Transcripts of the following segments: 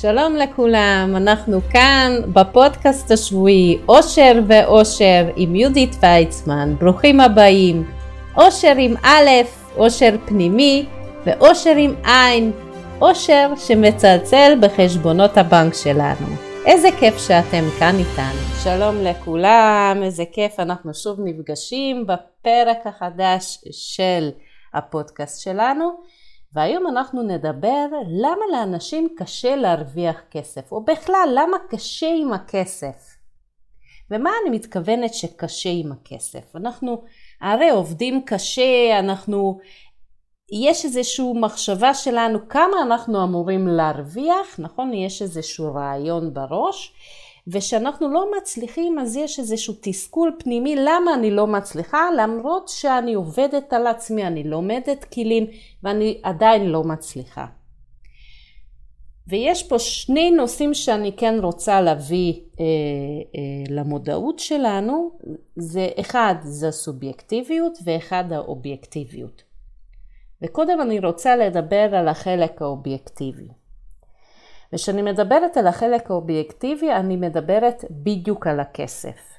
שלום לכולם, אנחנו כאן בפודקאסט השבועי אושר ואושר עם יהודית ויצמן, ברוכים הבאים. אושר עם א', אושר פנימי ואושר עם עין, אושר שמצלצל בחשבונות הבנק שלנו. איזה כיף שאתם כאן איתנו. שלום לכולם, איזה כיף, אנחנו שוב נפגשים בפרק החדש של הפודקאסט שלנו. והיום אנחנו נדבר למה לאנשים קשה להרוויח כסף, או בכלל למה קשה עם הכסף. ומה אני מתכוונת שקשה עם הכסף? אנחנו הרי עובדים קשה, אנחנו, יש איזושהי מחשבה שלנו כמה אנחנו אמורים להרוויח, נכון? יש איזשהו רעיון בראש, וכשאנחנו לא מצליחים אז יש איזשהו תסכול פנימי למה אני לא מצליחה למרות שאני עובדת על עצמי, אני לומדת כלים ואני עדיין לא מצליחה. ויש פה שני נושאים שאני כן רוצה להביא אה, אה, למודעות שלנו, זה אחד זה הסובייקטיביות ואחד האובייקטיביות. וקודם אני רוצה לדבר על החלק האובייקטיבי. וכשאני מדברת על החלק האובייקטיבי, אני מדברת בדיוק על הכסף.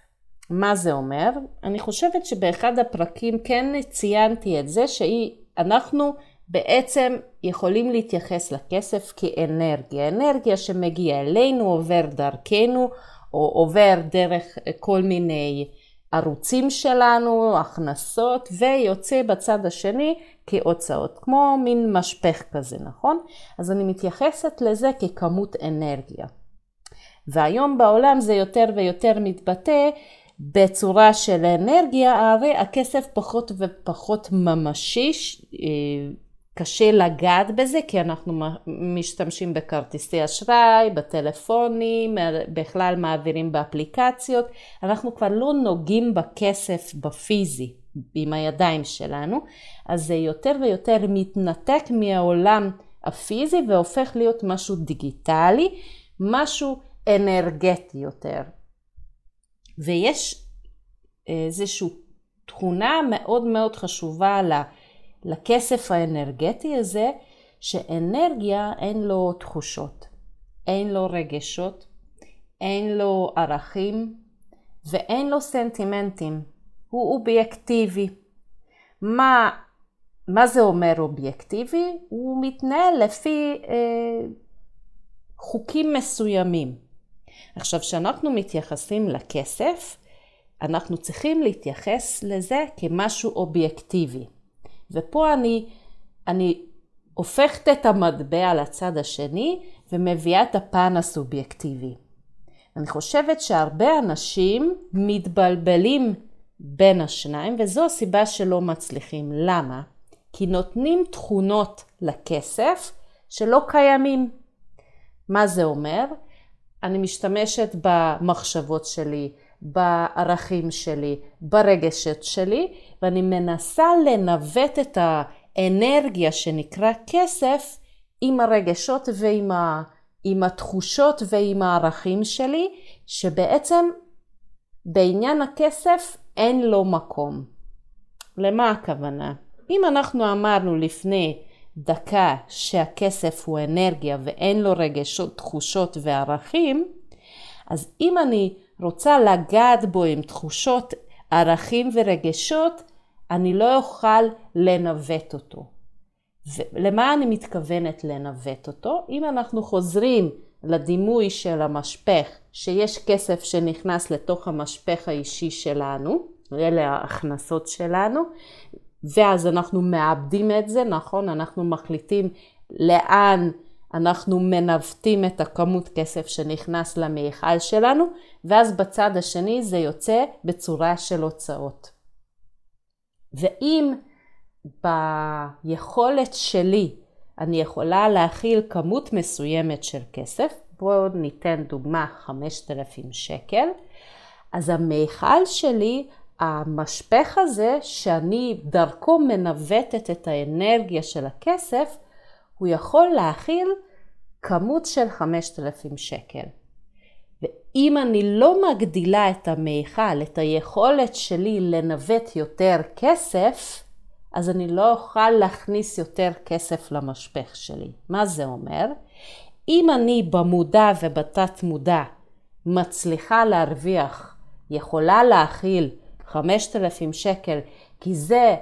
מה זה אומר? אני חושבת שבאחד הפרקים כן ציינתי את זה שאנחנו בעצם יכולים להתייחס לכסף כאנרגיה. אנרגיה שמגיעה אלינו, עובר דרכנו, או עובר דרך כל מיני ערוצים שלנו, הכנסות, ויוצא בצד השני כהוצאות, כמו מין משפך כזה, נכון? אז אני מתייחסת לזה ככמות אנרגיה. והיום בעולם זה יותר ויותר מתבטא בצורה של אנרגיה, הרי הכסף פחות ופחות ממשי, אה, קשה לגעת בזה כי אנחנו משתמשים בכרטיסי אשראי, בטלפונים, בכלל מעבירים באפליקציות, אנחנו כבר לא נוגעים בכסף בפיזי. עם הידיים שלנו, אז זה יותר ויותר מתנתק מהעולם הפיזי והופך להיות משהו דיגיטלי, משהו אנרגטי יותר. ויש איזושהי תכונה מאוד מאוד חשובה לכסף האנרגטי הזה, שאנרגיה אין לו תחושות, אין לו רגשות, אין לו ערכים ואין לו סנטימנטים. הוא אובייקטיבי. מה, מה זה אומר אובייקטיבי? הוא מתנהל לפי אה, חוקים מסוימים. עכשיו, כשאנחנו מתייחסים לכסף, אנחנו צריכים להתייחס לזה כמשהו אובייקטיבי. ופה אני, אני הופכת את המטבע לצד השני ומביאה את הפן הסובייקטיבי. אני חושבת שהרבה אנשים מתבלבלים בין השניים, וזו הסיבה שלא מצליחים. למה? כי נותנים תכונות לכסף שלא קיימים. מה זה אומר? אני משתמשת במחשבות שלי, בערכים שלי, ברגשות שלי, ואני מנסה לנווט את האנרגיה שנקרא כסף עם הרגשות ועם ה, עם התחושות ועם הערכים שלי, שבעצם בעניין הכסף אין לו מקום. למה הכוונה? אם אנחנו אמרנו לפני דקה שהכסף הוא אנרגיה ואין לו רגשות, תחושות וערכים, אז אם אני רוצה לגעת בו עם תחושות, ערכים ורגשות, אני לא אוכל לנווט אותו. ולמה אני מתכוונת לנווט אותו? אם אנחנו חוזרים לדימוי של המשפך, שיש כסף שנכנס לתוך המשפך האישי שלנו, אלה ההכנסות שלנו, ואז אנחנו מאבדים את זה, נכון? אנחנו מחליטים לאן אנחנו מנווטים את הכמות כסף שנכנס למיכל שלנו, ואז בצד השני זה יוצא בצורה של הוצאות. ואם ביכולת שלי אני יכולה להכיל כמות מסוימת של כסף, בואו ניתן דוגמה 5,000 שקל, אז המיכל שלי, המשפך הזה שאני דרכו מנווטת את האנרגיה של הכסף, הוא יכול להכיל כמות של 5,000 שקל. ואם אני לא מגדילה את המיכל, את היכולת שלי לנווט יותר כסף, אז אני לא אוכל להכניס יותר כסף למשפך שלי. מה זה אומר? אם אני במודע ובתת מודע מצליחה להרוויח, יכולה להכיל 5,000 שקל, כי זה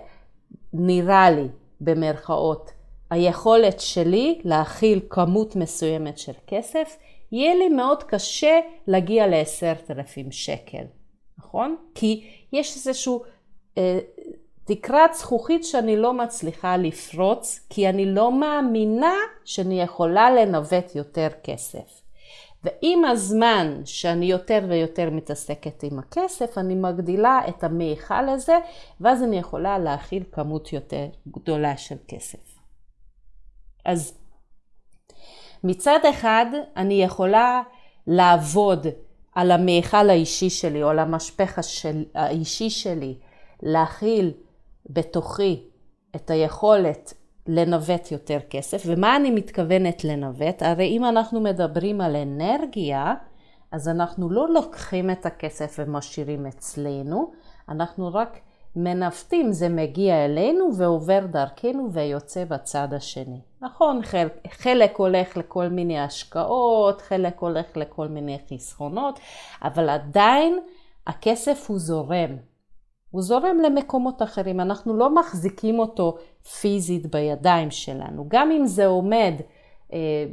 נראה לי, במרכאות, היכולת שלי להכיל כמות מסוימת של כסף, יהיה לי מאוד קשה להגיע ל-10,000 שקל, נכון? כי יש איזשהו אה, תקרת זכוכית שאני לא מצליחה לפרוץ, כי אני לא מאמינה שאני יכולה לנווט יותר כסף. ועם הזמן שאני יותר ויותר מתעסקת עם הכסף, אני מגדילה את המיכל הזה, ואז אני יכולה להכיל כמות יותר גדולה של כסף. אז מצד אחד אני יכולה לעבוד על המיכל האישי שלי או על המשפך האישי שלי, להכיל בתוכי את היכולת לנווט יותר כסף. ומה אני מתכוונת לנווט? הרי אם אנחנו מדברים על אנרגיה, אז אנחנו לא לוקחים את הכסף ומשאירים אצלנו, אנחנו רק מנווטים, זה מגיע אלינו ועובר דרכנו ויוצא בצד השני. נכון, חלק, חלק הולך לכל מיני השקעות, חלק הולך לכל מיני חסכונות, אבל עדיין הכסף הוא זורם. הוא זורם למקומות אחרים, אנחנו לא מחזיקים אותו פיזית בידיים שלנו. גם אם זה עומד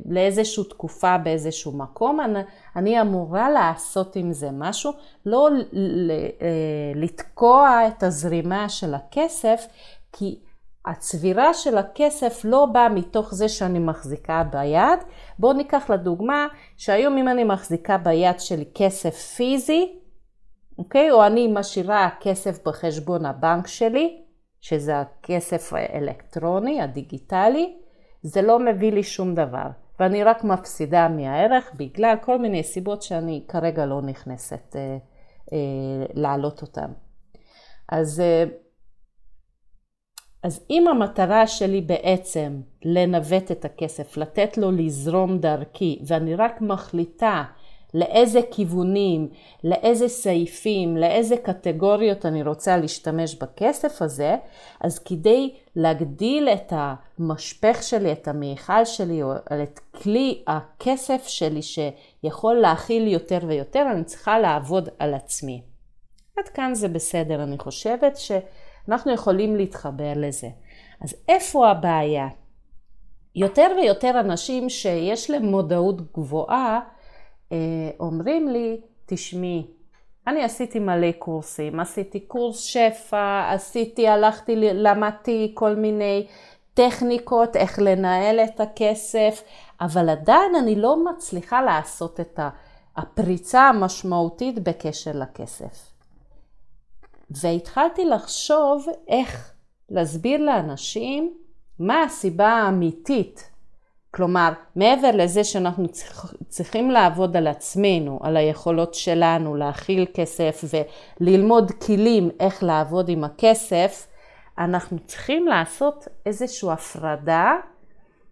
לאיזושהי תקופה באיזשהו מקום, אני, אני אמורה לעשות עם זה משהו, לא ל, אה, לתקוע את הזרימה של הכסף, כי הצבירה של הכסף לא באה מתוך זה שאני מחזיקה ביד. בואו ניקח לדוגמה שהיום אם אני מחזיקה ביד שלי כסף פיזי, אוקיי? או אני משאירה כסף בחשבון הבנק שלי, שזה הכסף האלקטרוני, הדיגיטלי, זה לא מביא לי שום דבר. ואני רק מפסידה מהערך בגלל כל מיני סיבות שאני כרגע לא נכנסת אה, אה, להעלות אותן. אז, אה, אז אם המטרה שלי בעצם לנווט את הכסף, לתת לו לזרום דרכי, ואני רק מחליטה לאיזה כיוונים, לאיזה סעיפים, לאיזה קטגוריות אני רוצה להשתמש בכסף הזה, אז כדי להגדיל את המשפך שלי, את המיכל שלי, או את כלי הכסף שלי שיכול להכיל יותר ויותר, אני צריכה לעבוד על עצמי. עד כאן זה בסדר, אני חושבת שאנחנו יכולים להתחבר לזה. אז איפה הבעיה? יותר ויותר אנשים שיש להם מודעות גבוהה, אומרים לי, תשמעי, אני עשיתי מלא קורסים, עשיתי קורס שפע, עשיתי, הלכתי, למדתי כל מיני טכניקות, איך לנהל את הכסף, אבל עדיין אני לא מצליחה לעשות את הפריצה המשמעותית בקשר לכסף. והתחלתי לחשוב איך להסביר לאנשים מה הסיבה האמיתית כלומר, מעבר לזה שאנחנו צריכ, צריכים לעבוד על עצמנו, על היכולות שלנו להכיל כסף וללמוד כלים איך לעבוד עם הכסף, אנחנו צריכים לעשות איזושהי הפרדה,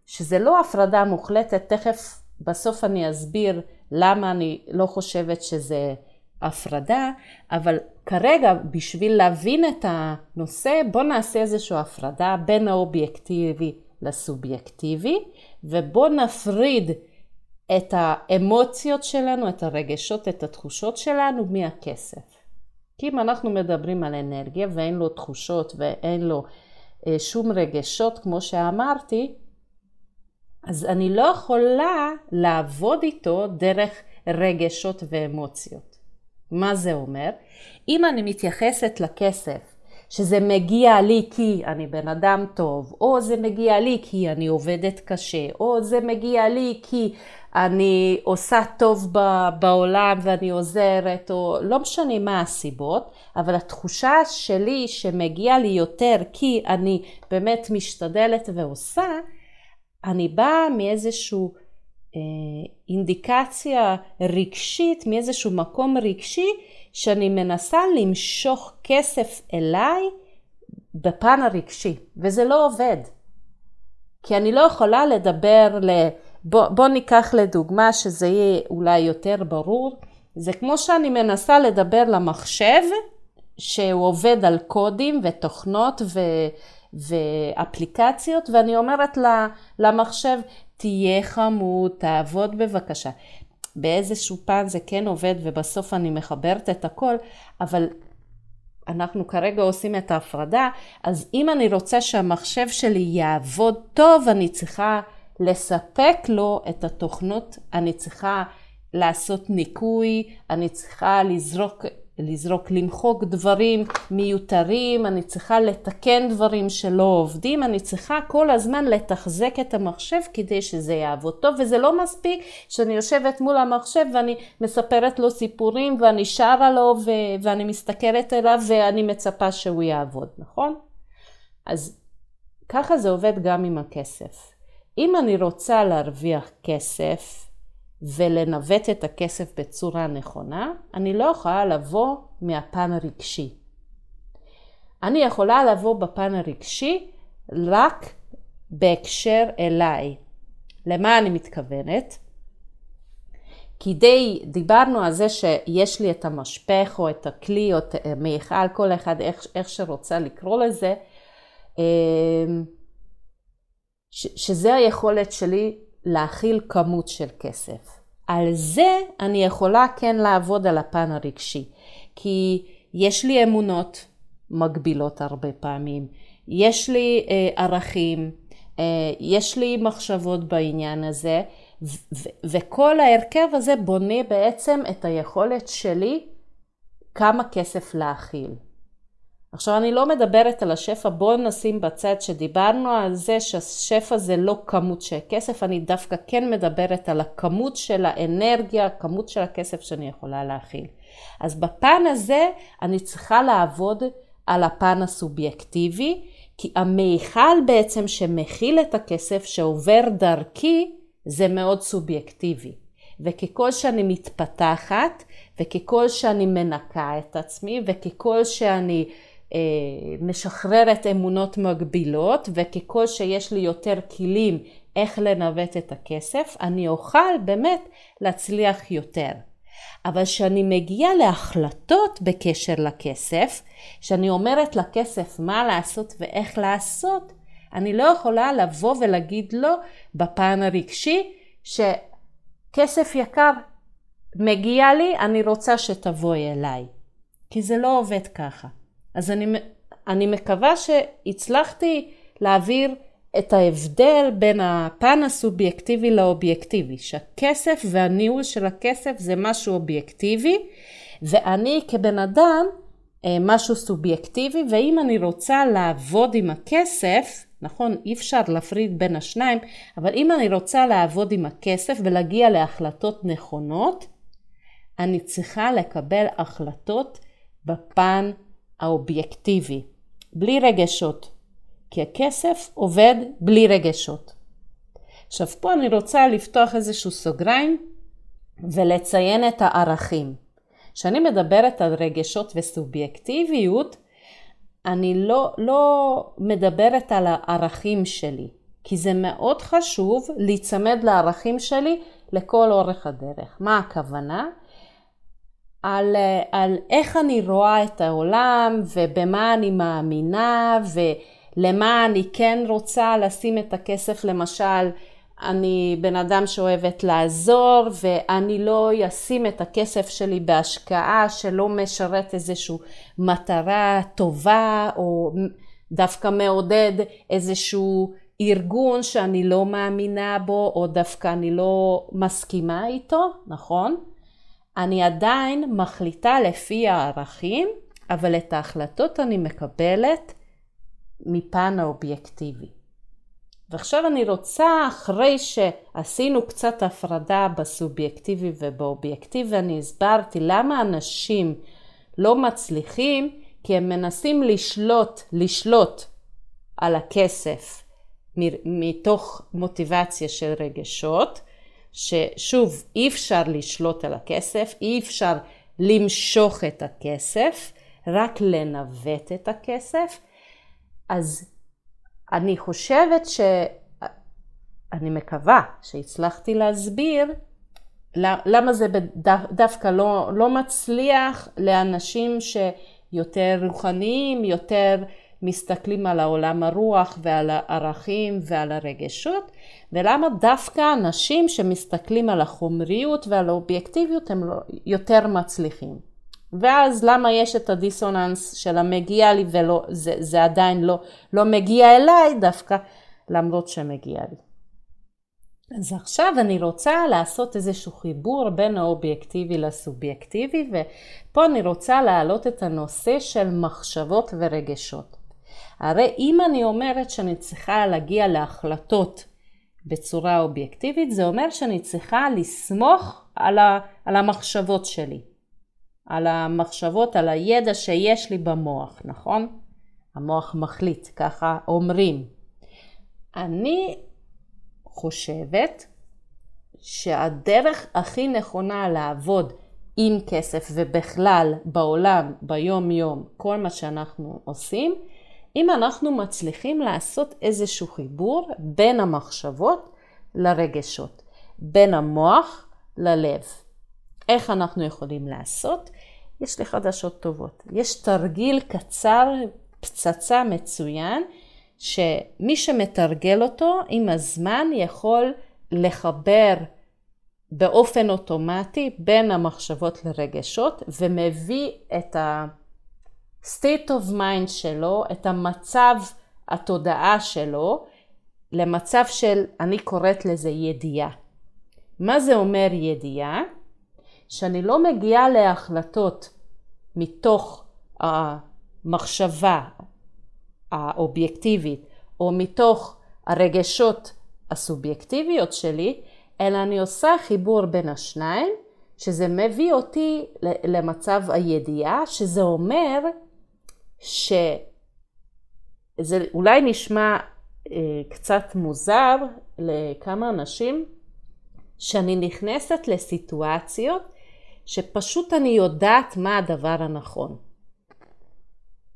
שזה לא הפרדה מוחלטת, תכף בסוף אני אסביר למה אני לא חושבת שזה הפרדה, אבל כרגע בשביל להבין את הנושא, בואו נעשה איזושהי הפרדה בין האובייקטיבי לסובייקטיבי. ובוא נפריד את האמוציות שלנו, את הרגשות, את התחושות שלנו מהכסף. כי אם אנחנו מדברים על אנרגיה ואין לו תחושות ואין לו אה, שום רגשות, כמו שאמרתי, אז אני לא יכולה לעבוד איתו דרך רגשות ואמוציות. מה זה אומר? אם אני מתייחסת לכסף שזה מגיע לי כי אני בן אדם טוב, או זה מגיע לי כי אני עובדת קשה, או זה מגיע לי כי אני עושה טוב בעולם ואני עוזרת, או לא משנה מה הסיבות, אבל התחושה שלי שמגיע לי יותר כי אני באמת משתדלת ועושה, אני באה מאיזשהו אה, אינדיקציה רגשית, מאיזשהו מקום רגשי, שאני מנסה למשוך כסף אליי בפן הרגשי, וזה לא עובד. כי אני לא יכולה לדבר ל... בוא, בוא ניקח לדוגמה שזה יהיה אולי יותר ברור. זה כמו שאני מנסה לדבר למחשב שהוא עובד על קודים ותוכנות ו, ואפליקציות, ואני אומרת למחשב, תהיה חמוד, תעבוד בבקשה. באיזשהו פן זה כן עובד ובסוף אני מחברת את הכל, אבל אנחנו כרגע עושים את ההפרדה, אז אם אני רוצה שהמחשב שלי יעבוד טוב, אני צריכה לספק לו את התוכנות, אני צריכה לעשות ניקוי, אני צריכה לזרוק לזרוק, למחוק דברים מיותרים, אני צריכה לתקן דברים שלא עובדים, אני צריכה כל הזמן לתחזק את המחשב כדי שזה יעבוד טוב, וזה לא מספיק שאני יושבת מול המחשב ואני מספרת לו סיפורים ואני שרה לו ו- ואני מסתכלת אליו ואני מצפה שהוא יעבוד, נכון? אז ככה זה עובד גם עם הכסף. אם אני רוצה להרוויח כסף, ולנווט את הכסף בצורה נכונה, אני לא יכולה לבוא מהפן הרגשי. אני יכולה לבוא בפן הרגשי רק בהקשר אליי. למה אני מתכוונת? כדי, דיברנו על זה שיש לי את המשפך או את הכלי או את המיכל, כל אחד איך, איך שרוצה לקרוא לזה, אמ, שזה היכולת שלי להכיל כמות של כסף. על זה אני יכולה כן לעבוד על הפן הרגשי, כי יש לי אמונות מגבילות הרבה פעמים, יש לי אה, ערכים, אה, יש לי מחשבות בעניין הזה, וכל ההרכב הזה בונה בעצם את היכולת שלי כמה כסף להכיל. עכשיו אני לא מדברת על השפע, בואו נשים בצד שדיברנו על זה שהשפע זה לא כמות של כסף, אני דווקא כן מדברת על הכמות של האנרגיה, הכמות של הכסף שאני יכולה להכיל. אז בפן הזה אני צריכה לעבוד על הפן הסובייקטיבי, כי המיכל בעצם שמכיל את הכסף שעובר דרכי זה מאוד סובייקטיבי. וככל שאני מתפתחת, וככל שאני מנקה את עצמי, וככל שאני משחררת אמונות מגבילות, וככל שיש לי יותר כלים איך לנווט את הכסף, אני אוכל באמת להצליח יותר. אבל כשאני מגיעה להחלטות בקשר לכסף, כשאני אומרת לכסף מה לעשות ואיך לעשות, אני לא יכולה לבוא ולהגיד לו בפן הרגשי שכסף יקר מגיע לי, אני רוצה שתבואי אליי. כי זה לא עובד ככה. אז אני, אני מקווה שהצלחתי להעביר את ההבדל בין הפן הסובייקטיבי לאובייקטיבי, שהכסף והניהול של הכסף זה משהו אובייקטיבי, ואני כבן אדם אה, משהו סובייקטיבי, ואם אני רוצה לעבוד עם הכסף, נכון, אי אפשר להפריד בין השניים, אבל אם אני רוצה לעבוד עם הכסף ולהגיע להחלטות נכונות, אני צריכה לקבל החלטות בפן האובייקטיבי, בלי רגשות, כי הכסף עובד בלי רגשות. עכשיו פה אני רוצה לפתוח איזשהו סוגריים ולציין את הערכים. כשאני מדברת על רגשות וסובייקטיביות, אני לא, לא מדברת על הערכים שלי, כי זה מאוד חשוב להיצמד לערכים שלי לכל אורך הדרך. מה הכוונה? על, על איך אני רואה את העולם ובמה אני מאמינה ולמה אני כן רוצה לשים את הכסף למשל אני בן אדם שאוהבת לעזור ואני לא אשים את הכסף שלי בהשקעה שלא משרת איזושהי מטרה טובה או דווקא מעודד איזשהו ארגון שאני לא מאמינה בו או דווקא אני לא מסכימה איתו, נכון? אני עדיין מחליטה לפי הערכים, אבל את ההחלטות אני מקבלת מפן האובייקטיבי. ועכשיו אני רוצה, אחרי שעשינו קצת הפרדה בסובייקטיבי ובאובייקטיבי, אני הסברתי למה אנשים לא מצליחים, כי הם מנסים לשלוט, לשלוט על הכסף מתוך מוטיבציה של רגשות, ששוב, אי אפשר לשלוט על הכסף, אי אפשר למשוך את הכסף, רק לנווט את הכסף. אז אני חושבת ש... אני מקווה שהצלחתי להסביר למה זה דווקא לא, לא מצליח לאנשים שיותר רוחניים, יותר מסתכלים על העולם הרוח ועל הערכים ועל הרגשות, ולמה דווקא אנשים שמסתכלים על החומריות ועל האובייקטיביות הם לא, יותר מצליחים. ואז למה יש את הדיסוננס של המגיע לי ולא, זה, זה עדיין לא, לא מגיע אליי דווקא, למרות שמגיע לי. אז עכשיו אני רוצה לעשות איזשהו חיבור בין האובייקטיבי לסובייקטיבי, ופה אני רוצה להעלות את הנושא של מחשבות ורגשות. הרי אם אני אומרת שאני צריכה להגיע להחלטות בצורה אובייקטיבית, זה אומר שאני צריכה לסמוך על, ה, על המחשבות שלי, על המחשבות, על הידע שיש לי במוח, נכון? המוח מחליט, ככה אומרים. אני חושבת שהדרך הכי נכונה לעבוד עם כסף ובכלל בעולם, ביום יום, כל מה שאנחנו עושים, אם אנחנו מצליחים לעשות איזשהו חיבור בין המחשבות לרגשות, בין המוח ללב. איך אנחנו יכולים לעשות? יש לי חדשות טובות. יש תרגיל קצר, פצצה מצוין, שמי שמתרגל אותו עם הזמן יכול לחבר באופן אוטומטי בין המחשבות לרגשות ומביא את ה-state of mind שלו, את המצב התודעה שלו, למצב של, אני קוראת לזה ידיעה. מה זה אומר ידיעה? שאני לא מגיעה להחלטות מתוך המחשבה, האובייקטיבית או מתוך הרגשות הסובייקטיביות שלי, אלא אני עושה חיבור בין השניים, שזה מביא אותי למצב הידיעה, שזה אומר שזה אולי נשמע אה, קצת מוזר לכמה אנשים, שאני נכנסת לסיטואציות שפשוט אני יודעת מה הדבר הנכון.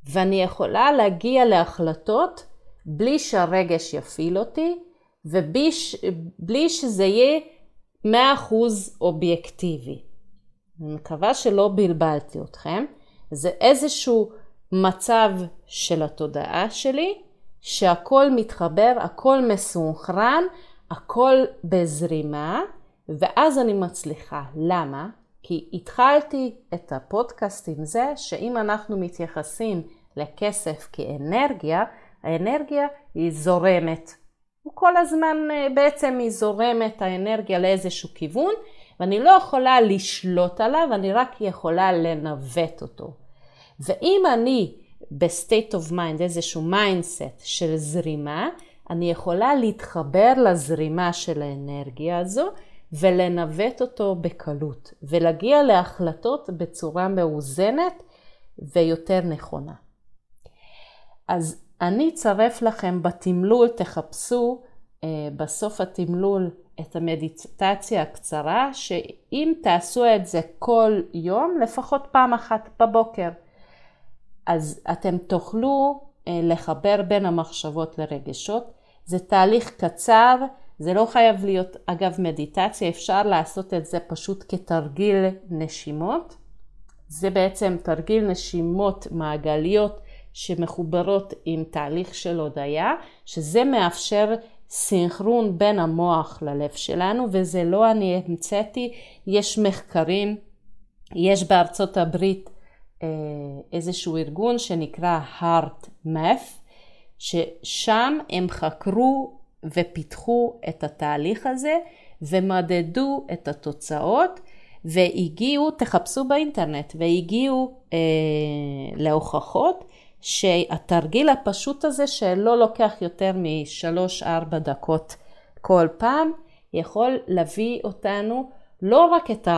ואני יכולה להגיע להחלטות בלי שהרגש יפעיל אותי ובלי שזה יהיה 100% אובייקטיבי. אני מקווה שלא בלבלתי אתכם. זה איזשהו מצב של התודעה שלי, שהכל מתחבר, הכל מסונכרן, הכל בזרימה, ואז אני מצליחה. למה? כי התחלתי את הפודקאסט עם זה שאם אנחנו מתייחסים לכסף כאנרגיה, האנרגיה היא זורמת. כל הזמן אה, בעצם היא זורמת האנרגיה לאיזשהו כיוון, ואני לא יכולה לשלוט עליו, אני רק יכולה לנווט אותו. ואם אני ב state of mind, איזשהו mindset של זרימה, אני יכולה להתחבר לזרימה של האנרגיה הזו ולנווט אותו בקלות, ולהגיע להחלטות בצורה מאוזנת ויותר נכונה. אז אני אצרף לכם בתמלול, תחפשו אה, בסוף התמלול את המדיטציה הקצרה, שאם תעשו את זה כל יום, לפחות פעם אחת בבוקר, אז אתם תוכלו אה, לחבר בין המחשבות לרגשות. זה תהליך קצר, זה לא חייב להיות, אגב, מדיטציה, אפשר לעשות את זה פשוט כתרגיל נשימות. זה בעצם תרגיל נשימות מעגליות שמחוברות עם תהליך של הודיה, שזה מאפשר סינכרון בין המוח ללב שלנו, וזה לא אני המצאתי, יש מחקרים, יש בארצות הברית איזשהו ארגון שנקרא heart math, ששם הם חקרו ופיתחו את התהליך הזה ומדדו את התוצאות והגיעו, תחפשו באינטרנט, והגיעו אה, להוכחות שהתרגיל הפשוט הזה שלא לוקח יותר משלוש-ארבע דקות כל פעם, יכול להביא אותנו לא רק את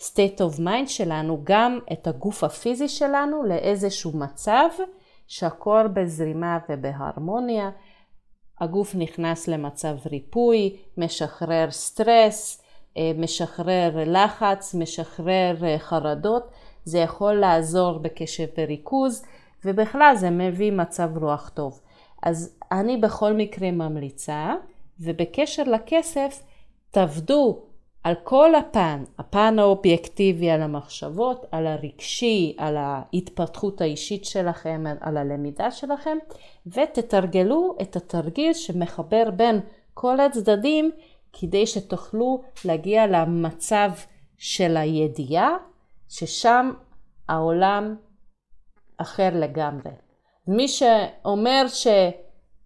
ה-state of mind שלנו, גם את הגוף הפיזי שלנו לאיזשהו מצב שהכל בזרימה ובהרמוניה. הגוף נכנס למצב ריפוי, משחרר סטרס, אה, משחרר לחץ, משחרר אה, חרדות. זה יכול לעזור בקשב וריכוז. ובכלל זה מביא מצב רוח טוב. אז אני בכל מקרה ממליצה, ובקשר לכסף, תעבדו על כל הפן, הפן האובייקטיבי על המחשבות, על הרגשי, על ההתפתחות האישית שלכם, על הלמידה שלכם, ותתרגלו את התרגיל שמחבר בין כל הצדדים כדי שתוכלו להגיע למצב של הידיעה, ששם העולם אחר לגמרי. מי שאומר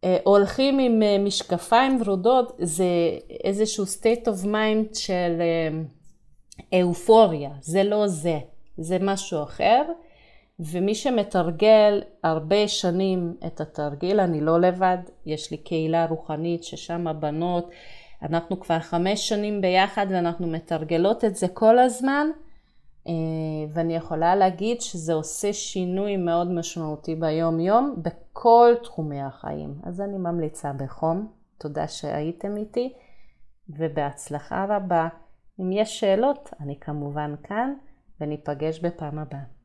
שהולכים עם משקפיים ורודות זה איזשהו state of mind של אופוריה, זה לא זה, זה משהו אחר. ומי שמתרגל הרבה שנים את התרגיל, אני לא לבד, יש לי קהילה רוחנית ששם הבנות, אנחנו כבר חמש שנים ביחד ואנחנו מתרגלות את זה כל הזמן, אה, ואני יכולה להגיד שזה עושה שינוי מאוד משמעותי ביום יום בכל תחומי החיים. אז אני ממליצה בחום, תודה שהייתם איתי, ובהצלחה רבה. אם יש שאלות, אני כמובן כאן, וניפגש בפעם הבאה.